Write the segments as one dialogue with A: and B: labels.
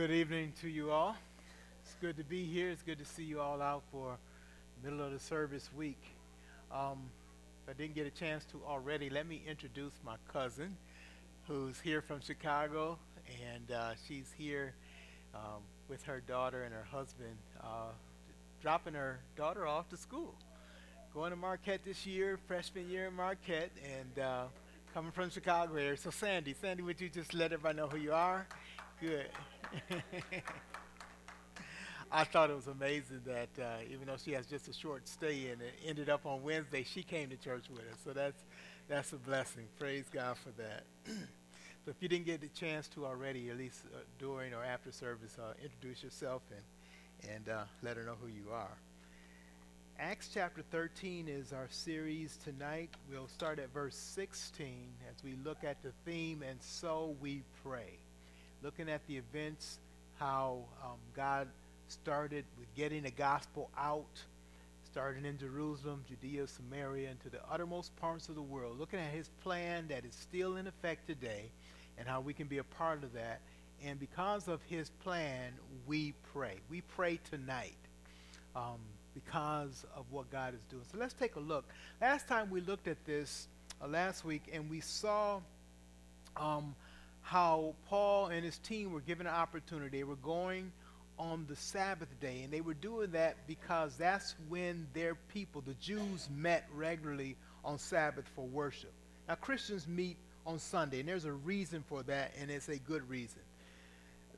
A: good evening to you all. It's good to be here. It's good to see you all out for middle of the service week. Um, if I didn't get a chance to already, let me introduce my cousin who's here from Chicago, and uh, she's here um, with her daughter and her husband, uh, dropping her daughter off to school. Going to Marquette this year, freshman year in Marquette, and uh, coming from Chicago area. So, Sandy, Sandy, would you just let everybody know who you are? Good. I thought it was amazing that uh, even though she has just a short stay and it ended up on Wednesday, she came to church with us. So that's that's a blessing. Praise God for that. so if you didn't get the chance to already, at least uh, during or after service, uh, introduce yourself and and uh, let her know who you are. Acts chapter 13 is our series tonight. We'll start at verse 16 as we look at the theme, and so we pray. Looking at the events, how um, God started with getting the gospel out, starting in Jerusalem, Judea, Samaria, and to the uttermost parts of the world. Looking at his plan that is still in effect today, and how we can be a part of that. And because of his plan, we pray. We pray tonight. Um, because of what God is doing. So let's take a look. Last time we looked at this uh, last week, and we saw um, how Paul and his team were given an opportunity. They were going on the Sabbath day, and they were doing that because that's when their people, the Jews, met regularly on Sabbath for worship. Now, Christians meet on Sunday, and there's a reason for that, and it's a good reason.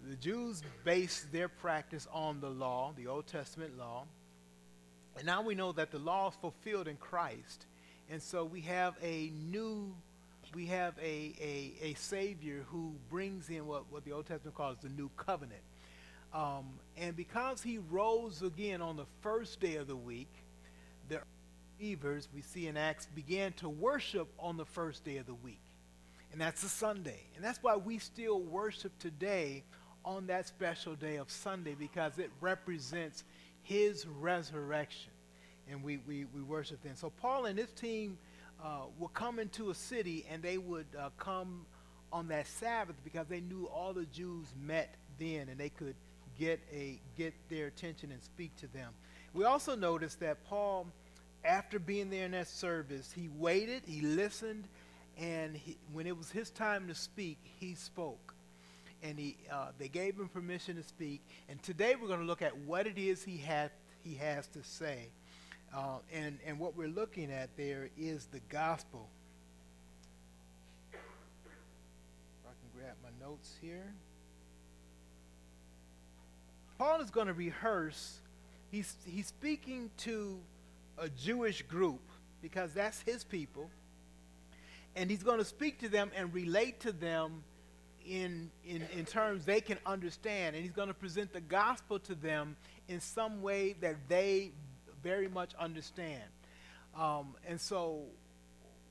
A: The Jews based their practice on the law, the Old Testament law. And now we know that the law is fulfilled in Christ. And so we have a new, we have a, a, a Savior who brings in what, what the Old Testament calls the new covenant. Um, and because he rose again on the first day of the week, the believers we see in Acts began to worship on the first day of the week. And that's a Sunday. And that's why we still worship today on that special day of Sunday because it represents his resurrection. And we, we, we worship then. So Paul and his team uh, would come into a city and they would uh, come on that Sabbath because they knew all the Jews met then and they could get, a, get their attention and speak to them. We also noticed that Paul, after being there in that service, he waited, he listened, and he, when it was his time to speak, he spoke and he, uh, they gave him permission to speak. And today we're going to look at what it is he, had, he has to say. Uh, and, and what we're looking at there is the gospel. If I can grab my notes here. Paul is going to rehearse. He's, he's speaking to a Jewish group because that's his people. And he's going to speak to them and relate to them in, in, in terms they can understand. And he's going to present the gospel to them in some way that they very much understand. Um, and so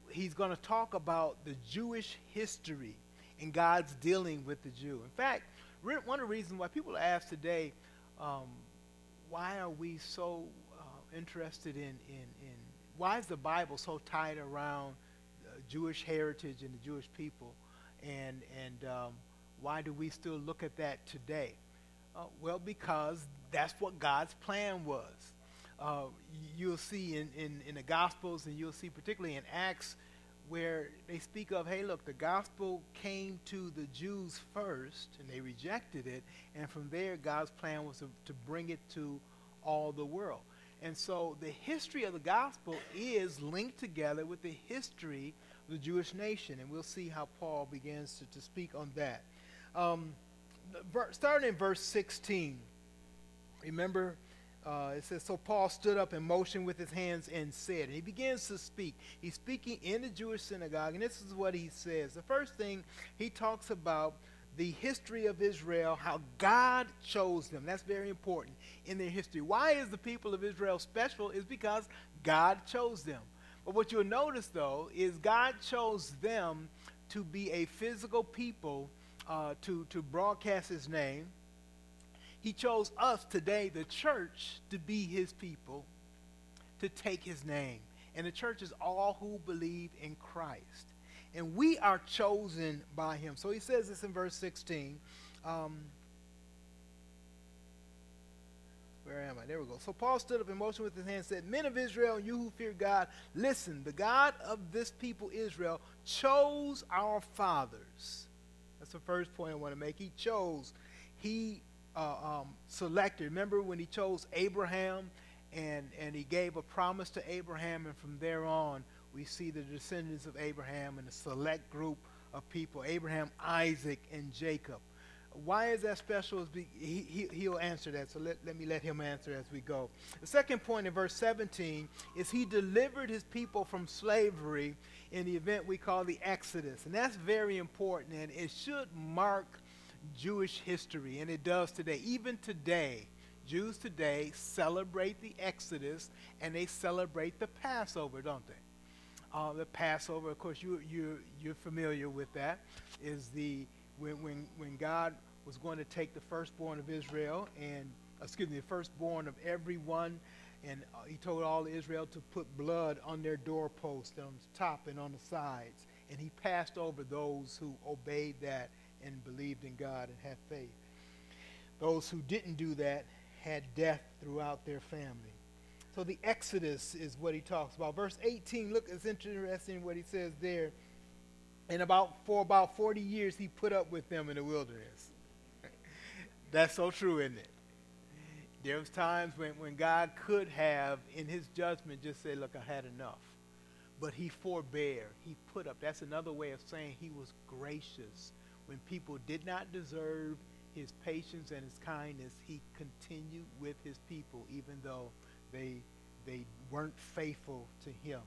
A: he's going to talk about the Jewish history and God's dealing with the Jew. In fact, one of the reasons why people ask today, um, why are we so uh, interested in, in, in, why is the Bible so tied around uh, Jewish heritage and the Jewish people? And, and um, why do we still look at that today? Uh, well, because that's what God's plan was. Uh, you'll see in, in, in the Gospels, and you'll see particularly in Acts, where they speak of, hey, look, the gospel came to the Jews first, and they rejected it, and from there, God's plan was to, to bring it to all the world. And so the history of the gospel is linked together with the history of the Jewish nation. And we'll see how Paul begins to, to speak on that. Um, starting in verse 16, remember uh, it says, So Paul stood up and motioned with his hands and said, and he begins to speak. He's speaking in the Jewish synagogue, and this is what he says. The first thing he talks about the history of Israel, how God chose them. That's very important in their history. Why is the people of Israel special? Is because God chose them. But what you'll notice, though, is God chose them to be a physical people uh, to, to broadcast his name. He chose us today, the church, to be his people, to take his name. And the church is all who believe in Christ. And we are chosen by him. So he says this in verse 16. Um, Where am I? There we go. So Paul stood up in motion with his hand and said, Men of Israel, you who fear God, listen. The God of this people, Israel, chose our fathers. That's the first point I want to make. He chose. He uh, um, selected. Remember when he chose Abraham and, and he gave a promise to Abraham, and from there on, we see the descendants of Abraham and a select group of people Abraham, Isaac, and Jacob. Why is that special? He, he, will answer that, so let, let me let him answer as we go. The second point in verse 17 is he delivered his people from slavery in the event we call the Exodus. And that's very important, and it should mark Jewish history, and it does today. Even today, Jews today celebrate the Exodus and they celebrate the Passover, don't they? Uh, the Passover, of course, you, you, you're familiar with that, is the when, when, when God was going to take the firstborn of Israel and, excuse me, the firstborn of everyone, and uh, he told all Israel to put blood on their doorposts, on the top and on the sides. And he passed over those who obeyed that and believed in God and had faith. Those who didn't do that had death throughout their family. So the Exodus is what he talks about. Verse 18, look, it's interesting what he says there. And about for about 40 years he put up with them in the wilderness. That's so true, isn't it? There was times when, when God could have, in his judgment, just say, look, I had enough. But he forbear. He put up. That's another way of saying he was gracious. When people did not deserve his patience and his kindness, he continued with his people, even though they, they weren't faithful to him.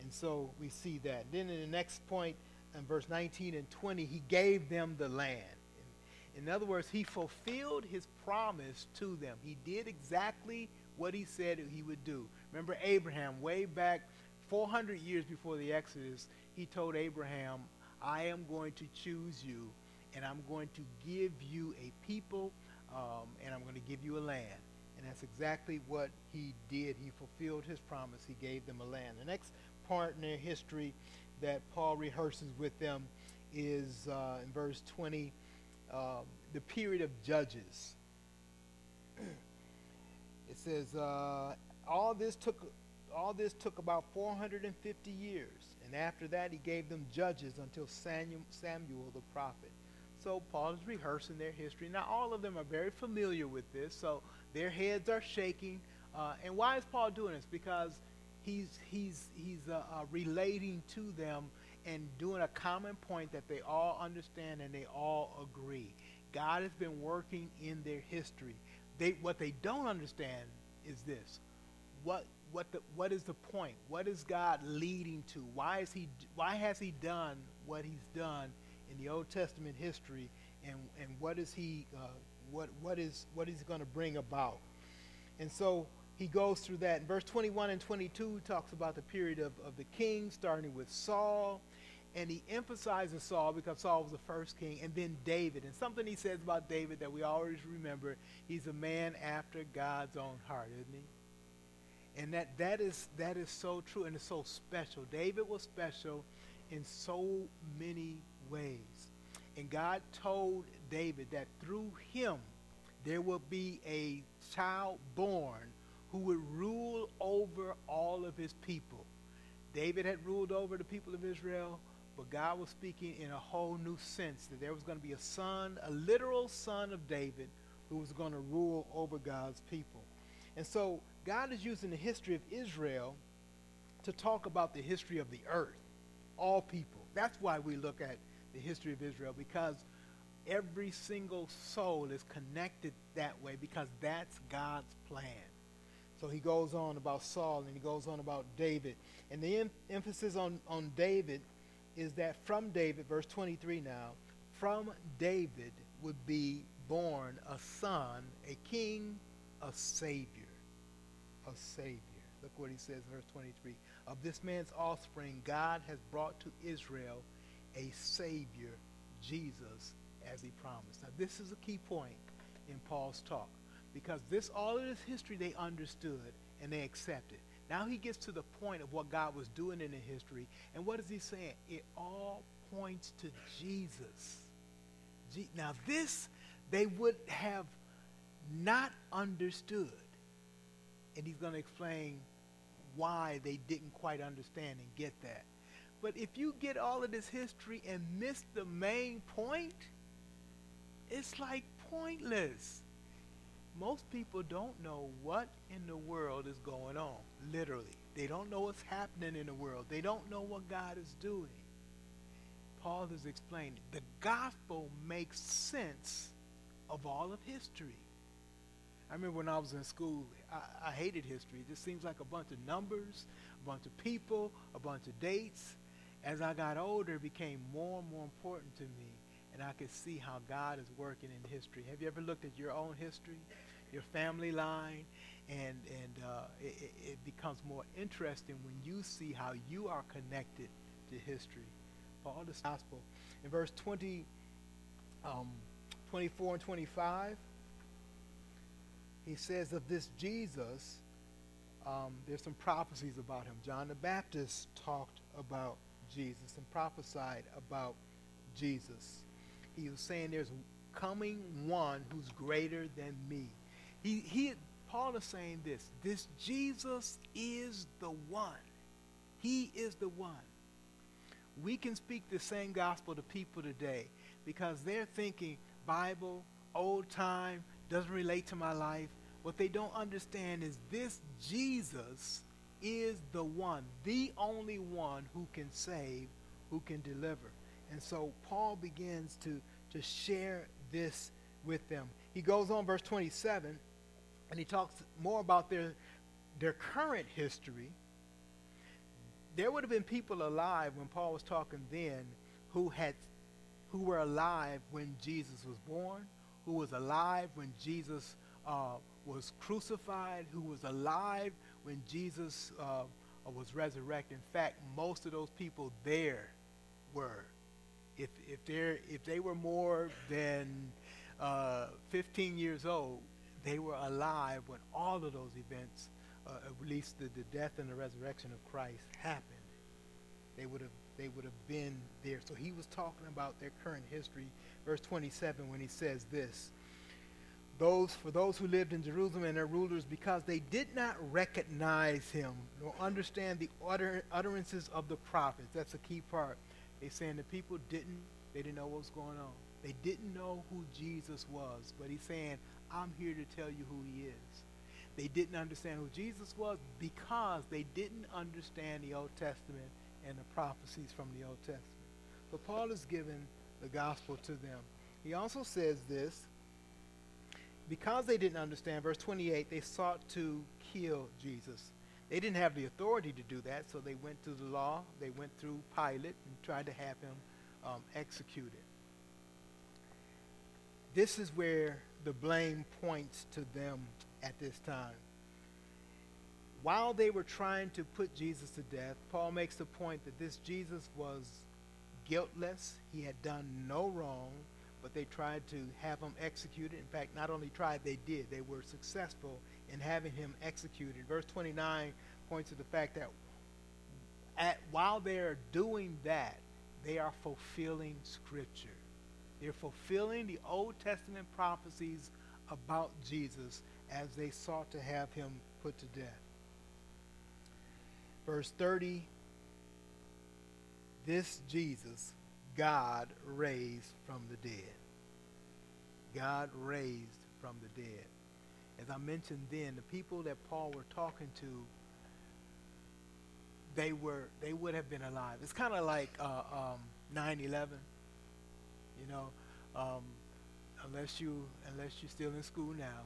A: And so we see that. Then in the next point, in verse 19 and 20, he gave them the land. In other words, he fulfilled his promise to them. He did exactly what he said he would do. Remember Abraham, way back 400 years before the Exodus, he told Abraham, I am going to choose you, and I'm going to give you a people, um, and I'm going to give you a land. And that's exactly what he did. He fulfilled his promise. He gave them a land. The next part in their history that Paul rehearses with them is uh, in verse 20, um, the period of Judges. it says, uh, all this took all this took about 450 years, and after that he gave them judges until Samuel, Samuel the prophet. So Paul is rehearsing their history. Now all of them are very familiar with this, so their heads are shaking. Uh, and why is Paul doing this? Because he's, he's, he's uh, uh, relating to them and doing a common point that they all understand and they all agree. God has been working in their history. They, what they don't understand is this. What, what, the, what is the point? What is God leading to? Why, is he, why has he done what he's done in the Old Testament history? And, and what is he, uh, what, what is, what is going to bring about? And so he goes through that. In verse 21 and 22 talks about the period of, of the king, starting with Saul. And he emphasizes Saul because Saul was the first king, and then David. And something he says about David that we always remember, he's a man after God's own heart, isn't he? And that, that, is, that is so true and it's so special. David was special in so many ways. And God told David that through him there will be a child born who would rule over all of his people. David had ruled over the people of Israel, but God was speaking in a whole new sense that there was going to be a son, a literal son of David, who was going to rule over God's people. And so God is using the history of Israel to talk about the history of the earth, all people. That's why we look at the history of Israel, because every single soul is connected that way, because that's God's plan. So he goes on about Saul and he goes on about David. And the em- emphasis on, on David is that from David, verse 23 now, from David would be born a son, a king, a savior. A savior. Look what he says in verse 23. Of this man's offspring, God has brought to Israel a savior, Jesus, as he promised. Now, this is a key point in Paul's talk because this all of this history they understood and they accepted. Now he gets to the point of what God was doing in the history, and what is he saying? It all points to Jesus. now this they would have not understood. And he's going to explain why they didn't quite understand and get that. But if you get all of this history and miss the main point, it's like pointless. Most people don't know what in the world is going on, literally. They don't know what's happening in the world. They don't know what God is doing. Paul is explaining the gospel makes sense of all of history. I remember when I was in school, I, I, hated history. It just seems like a bunch of numbers, a bunch of people, a bunch of dates. As I got older, it became more and more important to me, and I could see how God is working in history. Have you ever looked at your own history, your family line, and and uh, it, it becomes more interesting when you see how you are connected to history. Paul the gospel in verse 20, um, 24 and 25 he says of this Jesus, um, there's some prophecies about him. John the Baptist talked about Jesus and prophesied about Jesus. He was saying there's coming one who's greater than me. He, he, Paul is saying this this Jesus is the one. He is the one. We can speak the same gospel to people today because they're thinking Bible, old time, doesn't relate to my life. What they don't understand is this Jesus is the one, the only one who can save, who can deliver. And so Paul begins to, to share this with them. He goes on, verse 27, and he talks more about their, their current history. There would have been people alive when Paul was talking then who had who were alive when Jesus was born, who was alive when Jesus uh, was crucified, who was alive when Jesus uh, was resurrected. In fact, most of those people there were. If, if, if they were more than uh, 15 years old, they were alive when all of those events, uh, at least the, the death and the resurrection of Christ, happened. They would have they would have been there. So he was talking about their current history. Verse 27 when he says this those for those who lived in Jerusalem and their rulers because they did not recognize him nor understand the utter, utterances of the prophets. That's a key part. They're saying the people didn't they didn't know what was going on. They didn't know who Jesus was, but he's saying, I'm here to tell you who he is. They didn't understand who Jesus was because they didn't understand the Old Testament and the prophecies from the Old Testament. But Paul is giving the gospel to them. He also says this because they didn't understand, verse 28, they sought to kill Jesus. They didn't have the authority to do that, so they went through the law. They went through Pilate and tried to have him um, executed. This is where the blame points to them at this time. While they were trying to put Jesus to death, Paul makes the point that this Jesus was guiltless. He had done no wrong but they tried to have him executed. In fact, not only tried, they did. They were successful in having him executed. Verse 29 points to the fact that at, while they're doing that, they are fulfilling Scripture. They're fulfilling the Old Testament prophecies about Jesus as they sought to have him put to death. Verse 30 This Jesus God raised from the dead. God raised from the dead. As I mentioned then, the people that Paul were talking to, they were they would have been alive. It's kind of like uh, um, 9/11. You know, um, unless you unless you're still in school now,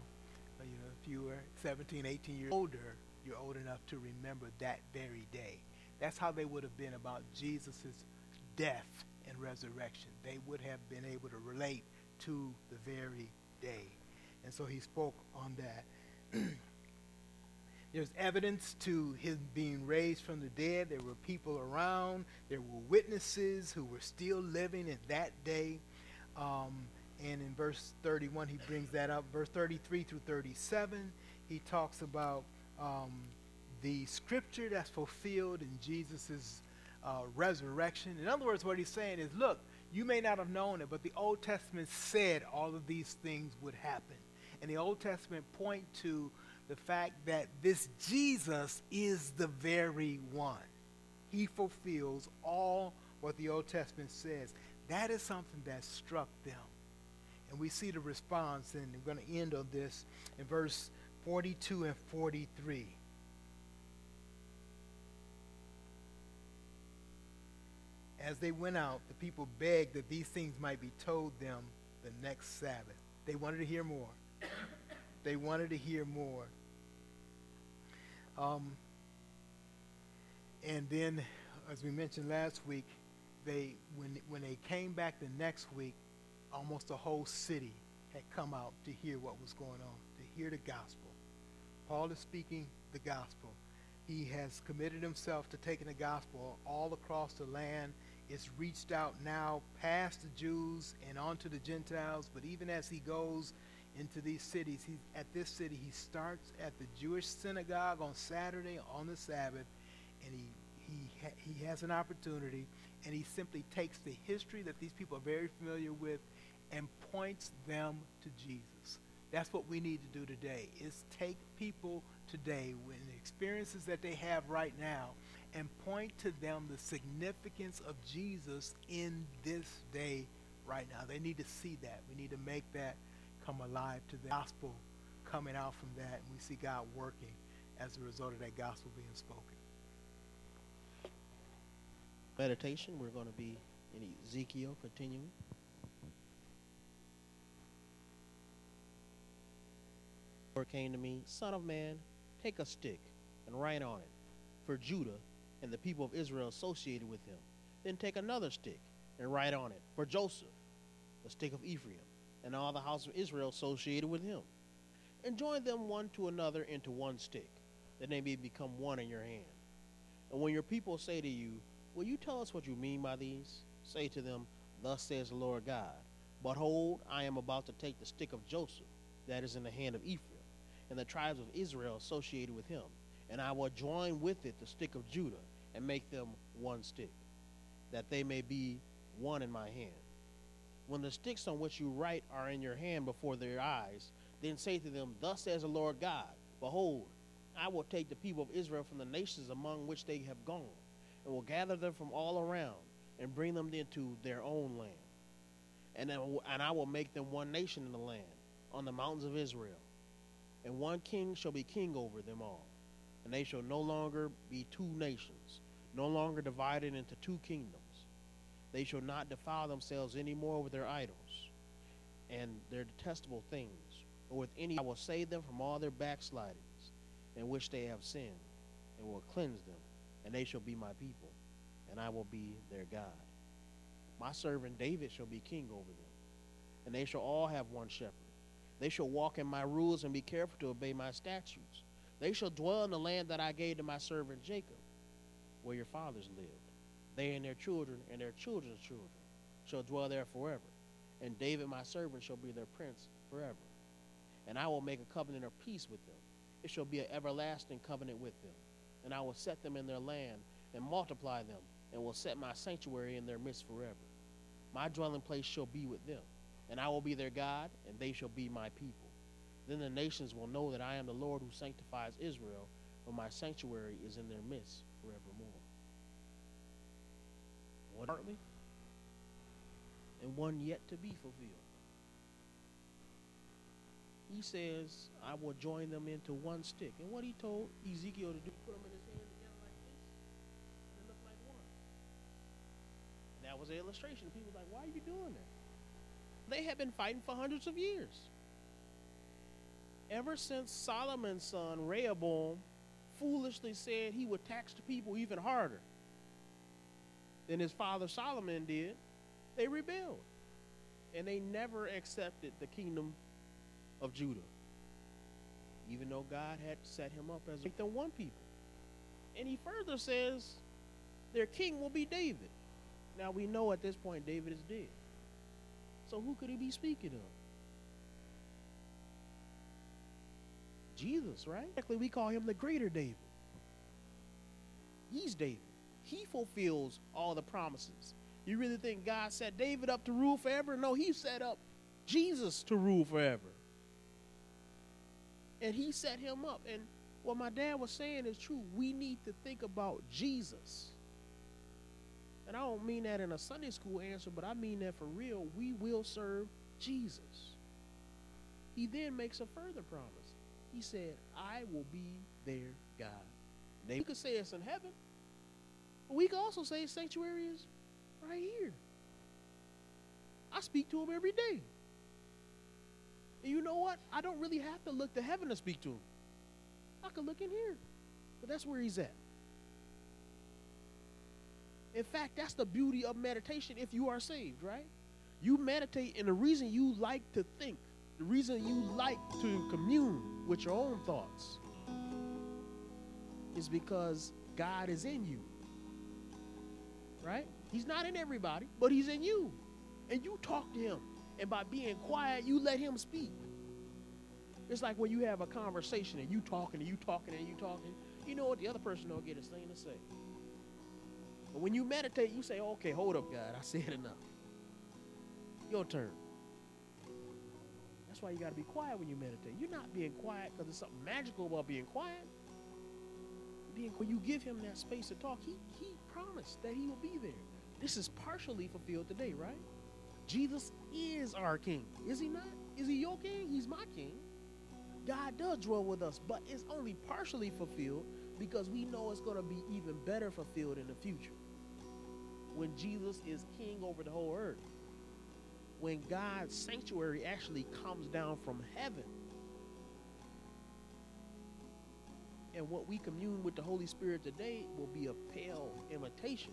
A: you know, if you were 17, 18 years older, you're old enough to remember that very day. That's how they would have been about Jesus' death and resurrection. They would have been able to relate to the very day. And so he spoke on that. There's evidence to his being raised from the dead. There were people around. There were witnesses who were still living at that day. Um, and in verse 31, he brings that up. Verse 33 through 37, he talks about um, the scripture that's fulfilled in Jesus' uh, resurrection. In other words, what he's saying is, look, you may not have known it, but the Old Testament said all of these things would happen. And the Old Testament point to the fact that this Jesus is the very one. He fulfills all what the Old Testament says. That is something that struck them. And we see the response, and we're going to end on this in verse 42 and 43. As they went out, the people begged that these things might be told them the next Sabbath. They wanted to hear more. they wanted to hear more. Um, and then, as we mentioned last week, they when when they came back the next week, almost the whole city had come out to hear what was going on, to hear the gospel. Paul is speaking the gospel. He has committed himself to taking the gospel all across the land. It's reached out now past the Jews and onto the Gentiles, but even as he goes into these cities, he's at this city, he starts at the Jewish synagogue on Saturday on the Sabbath, and he he ha- he has an opportunity and he simply takes the history that these people are very familiar with and points them to Jesus. That's what we need to do today is take people today with the experiences that they have right now and point to them the significance of Jesus in this day right now. They need to see that. We need to make that come alive to the gospel coming out from that and we see God working as a result of that gospel being spoken.
B: meditation. We're going to be in Ezekiel continuing. Lord came to me, Son of man, take a stick and write on it for Judah and the people of Israel associated with him. Then take another stick and write on it for Joseph, the stick of Ephraim, and all the house of Israel associated with him. And join them one to another into one stick, that they may become one in your hand. And when your people say to you, Will you tell us what you mean by these? Say to them, Thus says the Lord God Behold, I am about to take the stick of Joseph that is in the hand of Ephraim, and the tribes of Israel associated with him, and I will join with it the stick of Judah, and make them one stick, that they may be one in my hand. When the sticks on which you write are in your hand before their eyes, then say to them, Thus says the Lord God Behold, I will take the people of Israel from the nations among which they have gone and will gather them from all around and bring them into their own land. And, and I will make them one nation in the land, on the mountains of Israel. And one king shall be king over them all. And they shall no longer be two nations, no longer divided into two kingdoms. They shall not defile themselves any more with their idols and their detestable things, or with any. I will save them from all their backslidings in which they have sinned, and will cleanse them and they shall be my people, and I will be their God. My servant David shall be king over them, and they shall all have one shepherd. They shall walk in my rules and be careful to obey my statutes. They shall dwell in the land that I gave to my servant Jacob, where your fathers lived. They and their children and their children's children shall dwell there forever. And David my servant shall be their prince forever. And I will make a covenant of peace with them. It shall be an everlasting covenant with them and I will set them in their land and multiply them, and will set my sanctuary in their midst forever. My dwelling place shall be with them, and I will be their God, and they shall be my people. Then the nations will know that I am the Lord who sanctifies Israel, for my sanctuary is in their midst forevermore. One and one yet to be fulfilled he says, I will join them into one stick. And what he told Ezekiel to do, put them in his hand together like this, and it looked like one. And that was an illustration. People were like, why are you doing that? They had been fighting for hundreds of years. Ever since Solomon's son, Rehoboam, foolishly said he would tax the people even harder than his father Solomon did, they rebelled. And they never accepted the kingdom of Judah, even though God had set him up as the one people. And he further says their king will be David. Now we know at this point David is dead. So who could he be speaking of? Jesus, right? Actually, we call him the greater David. He's David. He fulfills all the promises. You really think God set David up to rule forever? No, he set up Jesus to rule forever. And he set him up. And what my dad was saying is true. We need to think about Jesus. And I don't mean that in a Sunday school answer, but I mean that for real. We will serve Jesus. He then makes a further promise. He said, I will be their God. They could say it's in heaven, but we could also say sanctuary is right here. I speak to him every day. And you know what? I don't really have to look to heaven to speak to him. I can look in here. But that's where he's at. In fact, that's the beauty of meditation if you are saved, right? You meditate, and the reason you like to think, the reason you like to commune with your own thoughts is because God is in you. Right? He's not in everybody, but He's in you. And you talk to Him. And by being quiet, you let Him speak. It's like when you have a conversation and you talking and you talking and you talking, you know what the other person don't get a thing to say. But when you meditate, you say, okay, hold up, God, I said enough. Your turn. That's why you got to be quiet when you meditate. You're not being quiet because there's something magical about being quiet. Being when you give him that space to talk, he he promised that he will be there. This is partially fulfilled today, right? Jesus is our king. Is he not? Is he your king? He's my king. God does dwell with us, but it's only partially fulfilled because we know it's going to be even better fulfilled in the future. When Jesus is king over the whole earth. When God's sanctuary actually comes down from heaven. And what we commune with the Holy Spirit today will be a pale imitation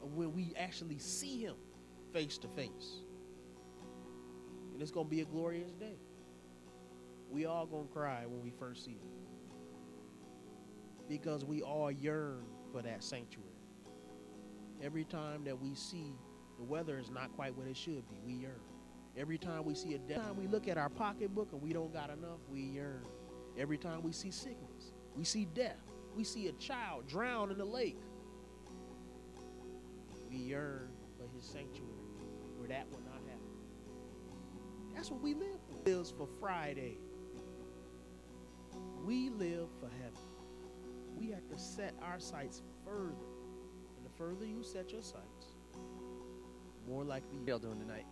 B: of when we actually see him face to face. And it's going to be a glorious day. We all going to cry when we first see him. Because we all yearn for that sanctuary. Every time that we see the weather is not quite what it should be, we yearn. Every time we see a death, we look at our pocketbook and we don't got enough, we yearn. Every time we see sickness, we see death, we see a child drown in the lake, we yearn for his sanctuary where that will not happen. That's what we live for. Lives for Friday. We live for heaven. We have to set our sights further. And the further you set your sights, more likely
C: y'all doing tonight?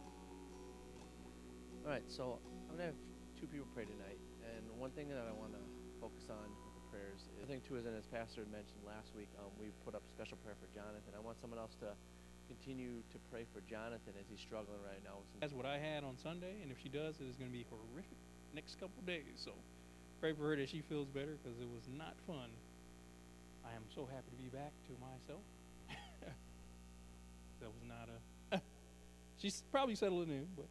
C: All right, so I'm gonna have two people pray tonight, and one thing that I want to focus on with the prayers. I think too, as as Pastor mentioned last week, um, we put up special prayer for Jonathan. I want someone else to continue to pray for Jonathan as he's struggling right now.
D: That's what I had on Sunday, and if she does, it is going to be horrific next couple days. So pray for her that she feels better because it was not fun. I am so happy to be back to myself. that was not a. She's probably settling in, but